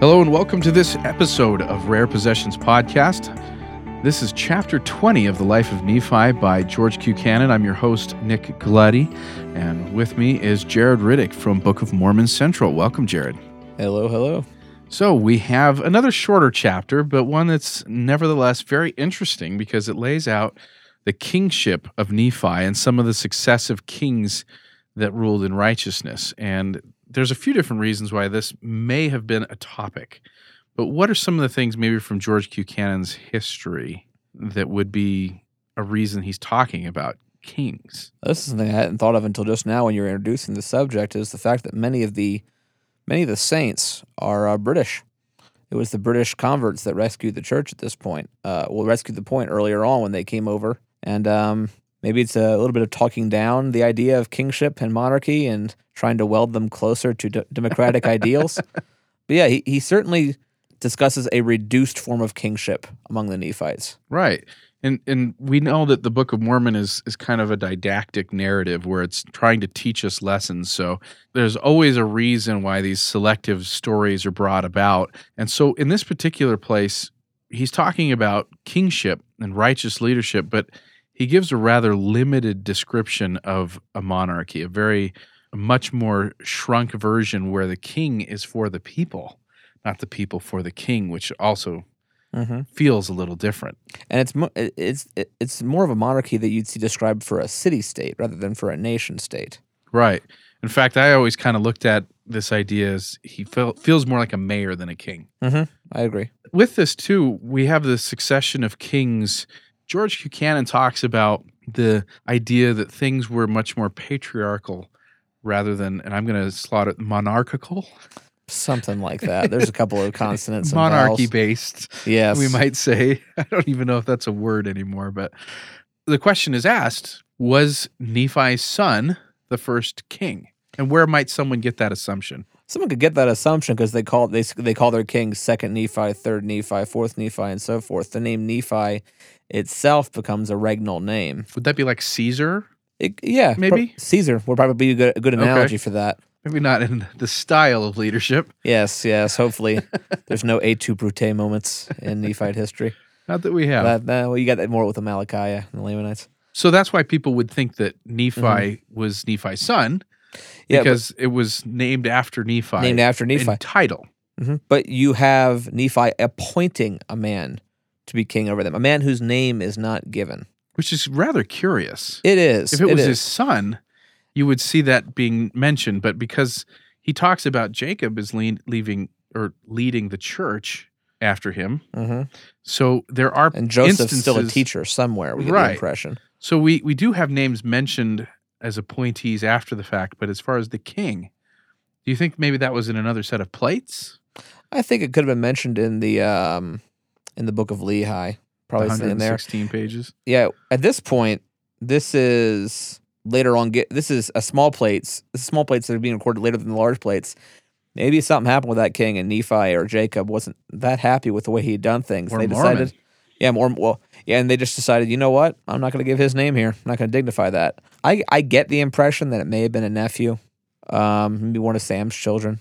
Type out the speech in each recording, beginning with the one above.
Hello and welcome to this episode of Rare Possessions Podcast. This is chapter 20 of the life of Nephi by George Q. Cannon. I'm your host, Nick Galati, and with me is Jared Riddick from Book of Mormon Central. Welcome, Jared. Hello, hello. So, we have another shorter chapter, but one that's nevertheless very interesting because it lays out the kingship of Nephi and some of the successive kings that ruled in righteousness. And there's a few different reasons why this may have been a topic. But what are some of the things, maybe from George Q. Cannon's history, that would be a reason he's talking about kings? This is something I hadn't thought of until just now when you were introducing the subject. Is the fact that many of the many of the saints are uh, British. It was the British converts that rescued the church at this point. Uh, well, rescued the point earlier on when they came over, and um, maybe it's a little bit of talking down the idea of kingship and monarchy and trying to weld them closer to d- democratic ideals. But yeah, he, he certainly discusses a reduced form of kingship among the Nephites. Right. And and we know that the Book of Mormon is is kind of a didactic narrative where it's trying to teach us lessons. So there's always a reason why these selective stories are brought about. And so in this particular place, he's talking about kingship and righteous leadership, but he gives a rather limited description of a monarchy, a very a much more shrunk version where the king is for the people, not the people for the king, which also Mm-hmm. feels a little different. And it's mo- it's it's more of a monarchy that you'd see described for a city state rather than for a nation state. Right. In fact, I always kind of looked at this idea as he feel, feels more like a mayor than a king. Mm-hmm. I agree. With this, too, we have the succession of kings. George Q. Cannon talks about the idea that things were much more patriarchal rather than, and I'm going to slot it monarchical, Something like that. There's a couple of consonants. monarchy vowels. based. Yes. we might say. I don't even know if that's a word anymore, but the question is asked Was Nephi's son the first king? And where might someone get that assumption? Someone could get that assumption because they call they they call their kings second Nephi, third Nephi, fourth Nephi, and so forth. The name Nephi itself becomes a regnal name. Would that be like Caesar? It, yeah, pro- Maybe. Caesar would probably be a good, a good Okay. analogy for that. Maybe not in the style of leadership. Yes, yes. Hopefully, there's no et tu Brute moments in Nephite history. Not that we have. That, that- well, you got that more with the Amalickiah and the Lamanites. so that's why people would think that Nephi mm-hmm. was Nephi's son Mm-hmm. Yeah, but- because it was named after Nephi. named after Nephi. in title. Mhm. But you have Nephi appointing a man to be king over them, a man whose name is not given. Which is rather curious. It is. if it was is. his son, you would see that being mentioned. But because he talks about Jacob as lean, leaving or leading the church after him, Mhm. so there are and Joseph's still a teacher somewhere. We get Right. the impression. So we we do have names mentioned as appointees after the fact, but as far as the king, do you think maybe that was in another set of plates? I think it could have been mentioned in the um, in the book of Lehi. Probably The in there. Sixteen pages. Yeah. At this point, this is later on. Get this is a small plates. This is small plates that are being recorded later than the large plates. Maybe something happened with that king, and Nephi or Jacob wasn't that happy with the way he had done things. Or they Mormon. decided, yeah, more well, yeah, and they just decided, you know what? I'm not going to give his name here. I'm not going to dignify that. I I get the impression that it may have been a nephew, um, maybe one of Sam's children,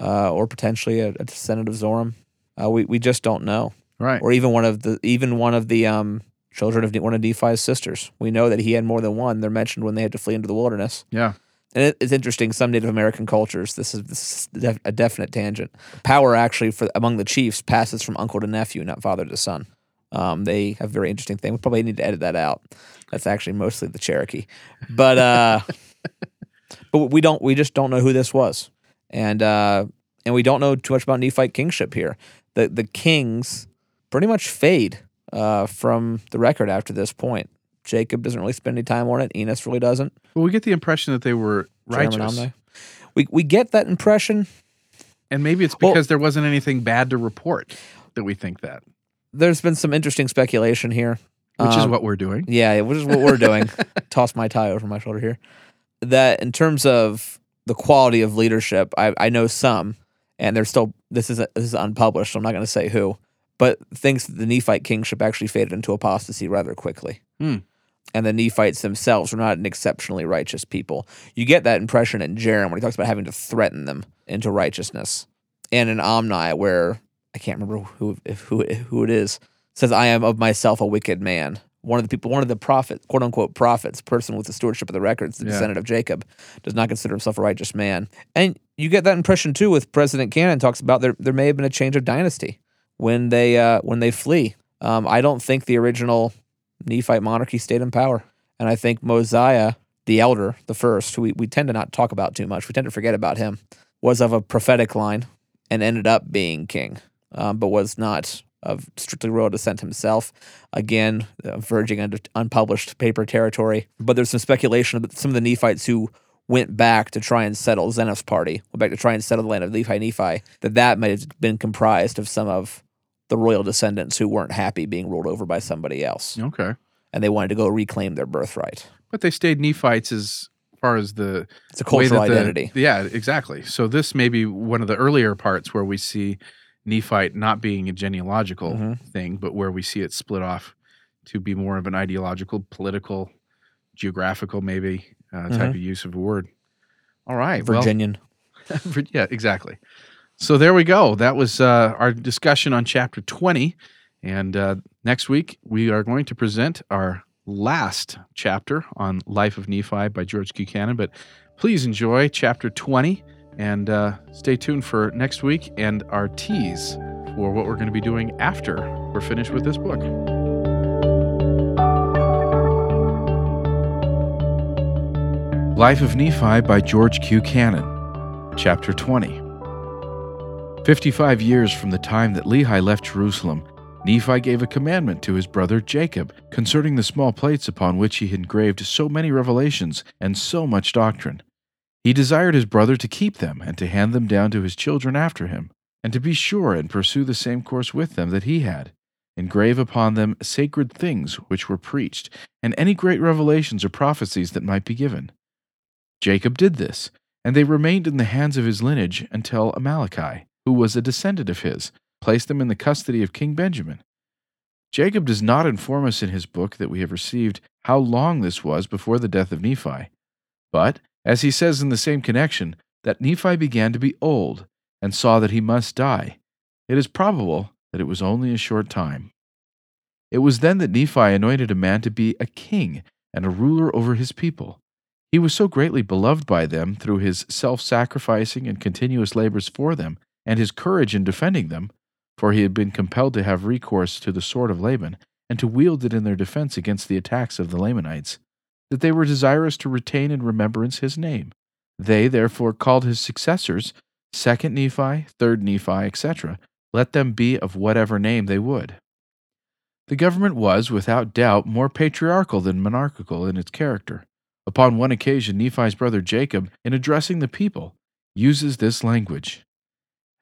uh, or potentially a, a descendant of Zoram. Uh, we we just don't know Right. or even one of the even one of the um, children of one of Nephi's sisters. We know that he had more than one. They're mentioned when they had to flee into the wilderness. yeah. And it, it's interesting. Some Native American cultures, this is, this is def- a definite tangent. Power actually for among the chiefs passes from uncle to nephew, not father to son. Um, they have a very interesting thing. We probably need to edit that out. That's actually mostly the Cherokee, but uh, but we don't. We just don't know who this was, and uh, and we don't know too much about Nephite kingship here. The the kings pretty much fade uh, from the record after this point. Jacob doesn't really spend any time on it. Enos really doesn't. Well, we get the impression that they were righteous. We we get that impression. And maybe it's Well- because there wasn't anything bad to report that we think that, There's been some interesting speculation here. which is Um, what we're doing. Yeah, which is what we're doing. Toss my tie over my shoulder here. That in terms of the quality of leadership, I, I know some, and they're still this is this is unpublished, so I'm not going to say who, but thinks that the Nephite kingship actually faded into apostasy rather quickly. Hmm. And the Nephites themselves were not an exceptionally righteous people. You get that impression in Jarom when he talks about having to threaten them into righteousness. and in Omni, where I can't remember who if, who who it is, says, "I am of myself a wicked man." One of the people, one of the prophets, quote unquote prophets, person with the stewardship of the records, the Yeah. descendant of Jacob, does not consider himself a righteous man. And you get that impression too with President Cannon talks about there there may have been a change of dynasty when they uh, when they flee. Um, I don't think the original Nephite monarchy stayed in power, and I think Mosiah, the elder, the first, who we, we tend to not talk about too much, we tend to forget about him, was of a prophetic line and ended up being king, um, but was not of strictly royal descent himself. Again, uh, verging into unpublished paper territory. But there's some speculation that some of the Nephites who went back to try and settle Zeniff's party, went back to try and settle the land of Nephi Nephi, that that might have been comprised of some of the royal descendants who weren't happy being ruled over by somebody else, Okay. and they wanted to go reclaim their birthright. But they stayed Nephites as far as the It's a cultural the- identity. yeah, exactly. So this may be one of the earlier parts where we see Nephite not being a genealogical Mhm. thing, but where we see it split off to be more of an ideological, political, geographical, maybe uh, type Mhm. of use of a word. All right. Virginian. Vir- yeah, exactly. So there we go. That was uh, our discussion on chapter 20. And uh, next week, we are going to present our last chapter on Life of Nephi by George Q. Cannon. But please enjoy chapter 20 and uh, stay tuned for next week and our tease for what we're going to be doing after we're finished with this book. Life of Nephi by George Q. Cannon, Chapter 20. Fifty-five years from the time that Lehi left Jerusalem, Nephi gave a commandment to his brother Jacob concerning the small plates upon which he had engraved so many revelations and so much doctrine. He desired his brother to keep them and to hand them down to his children after him, and to be sure and pursue the same course with them that he had. Engrave upon them sacred things which were preached, and any great revelations or prophecies that might be given. Jacob did this, and they remained in the hands of his lineage until Amaleki, who was a descendant of his, placed them in the custody of King Benjamin. Jacob does not inform us in his book that we have received how long this was before the death of Nephi, but, as he says in the same connection, that Nephi began to be old and saw that he must die. It is probable that it was only a short time. It was then that Nephi anointed a man to be a king and a ruler over his people. He was so greatly beloved by them through his self sacrificing and continuous labors for them, and his courage in defending them, for he had been compelled to have recourse to the sword of Laban, and to wield it in their defense against the attacks of the Lamanites, that they were desirous to retain in remembrance his name. They therefore called his successors Second Nephi, Third Nephi, etc., let them be of whatever name they would. The government was, without doubt, more patriarchal than monarchical in its character. Upon one occasion, Nephi's brother Jacob, in addressing the people, uses this language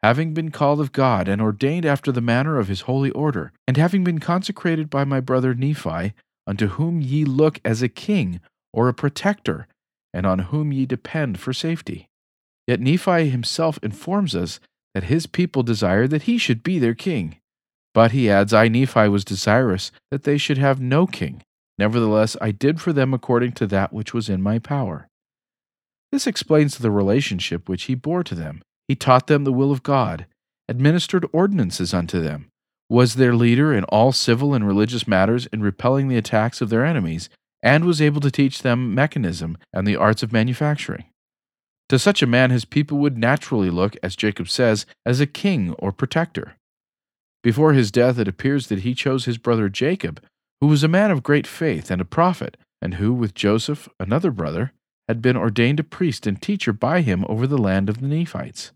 Having been called of God and ordained after the manner of his holy order, and having been consecrated by my brother Nephi, unto whom ye look as a king or a protector, and on whom ye depend for safety. Yet Nephi himself informs us that his people desired that he should be their king. But he adds, I, Nephi, was desirous that they should have no king. Nevertheless, I did for them according to that which was in my power. This explains the relationship which he bore to them. He taught them the will of God, administered ordinances unto them, was their leader in all civil and religious matters in repelling the attacks of their enemies, and was able to teach them mechanism and the arts of manufacturing. To such a man, his people would naturally look, as Jacob says, as a king or protector. Before his death, it appears that he chose his brother Jacob, who was a man of great faith and a prophet, and who, with Joseph, another brother, had been ordained a priest and teacher by him over the land of the Nephites,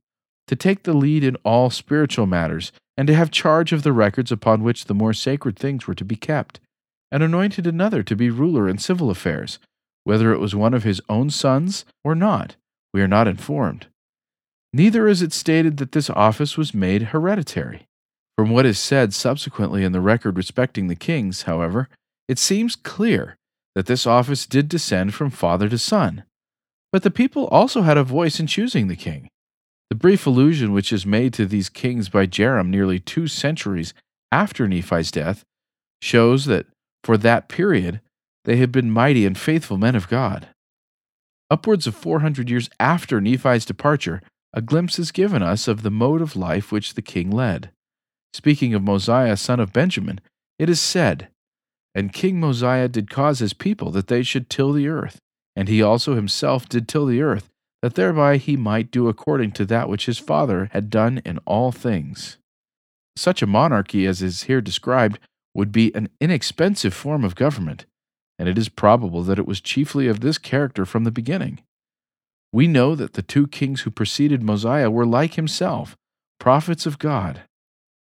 to take the lead in all spiritual matters, and to have charge of the records upon which the more sacred things were to be kept, and anointed another to be ruler in civil affairs, whether it was one of his own sons or not, we are not informed. Neither is it stated that this office was made hereditary. From what is said subsequently in the record respecting the kings, however, it seems clear that this office did descend from father to son. But the people also had a voice in choosing the king. The brief allusion which is made to these kings by Jarom nearly two centuries after Nephi's death shows that for that period they had been mighty and faithful men of God. Upwards of 400 years after Nephi's departure, a glimpse is given us of the mode of life which the king led. Speaking of Mosiah, son of Benjamin, it is said, And King Mosiah did cause his people that they should till the earth, and he also himself did till the earth, that thereby he might do according to that which his father had done in all things. Such a monarchy as is here described would be an inexpensive form of government, and it is probable that it was chiefly of this character from the beginning. We know that the two kings who preceded Mosiah were like himself, prophets of God.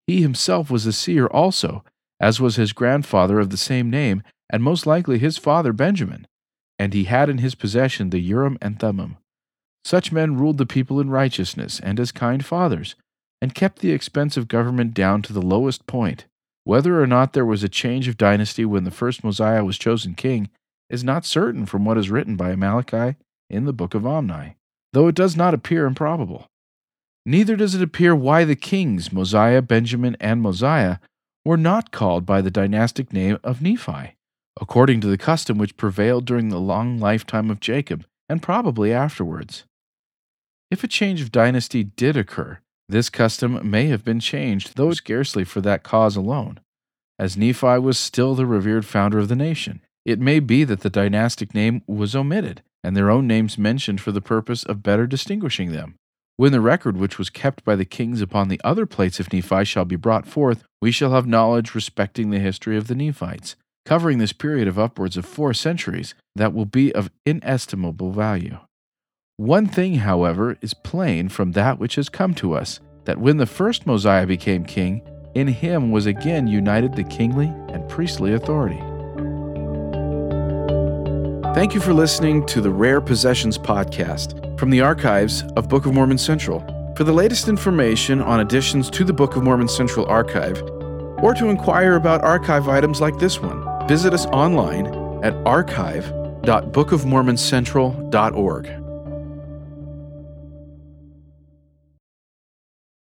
He himself was a seer also, as was his grandfather of the same name, and most likely his father Benjamin, and he had in his possession the Urim and Thummim. Such men ruled the people in righteousness and as kind fathers, and kept the expense of government down to the lowest point. Whether or not there was a change of dynasty when the first Mosiah was chosen king is not certain from what is written by Amaleki in the book of Omni, though it does not appear improbable. Neither does it appear why the kings, Mosiah, Benjamin, and Mosiah, were not called by the dynastic name of Nephi, according to the custom which prevailed during the long lifetime of Jacob, and probably afterwards. If a change of dynasty did occur, this custom may have been changed, though scarcely for that cause alone, as Nephi was still the revered founder of the nation. It may be that the dynastic name was omitted, and their own names mentioned for the purpose of better distinguishing them. When the record which was kept by the kings upon the other plates of Nephi shall be brought forth, we shall have knowledge respecting the history of the Nephites, covering this period of upwards of four centuries, that will be of inestimable value. One thing, however, is plain from that which has come to us that when the first Mosiah became king, in him was again united the kingly and priestly authority. Thank you for listening to the Rare Possessions podcast from the archives of Book of Mormon Central. For the latest information on additions to the Book of Mormon Central archive, or to inquire about archive items like this one, visit us online at archive.bookofmormoncentral.org.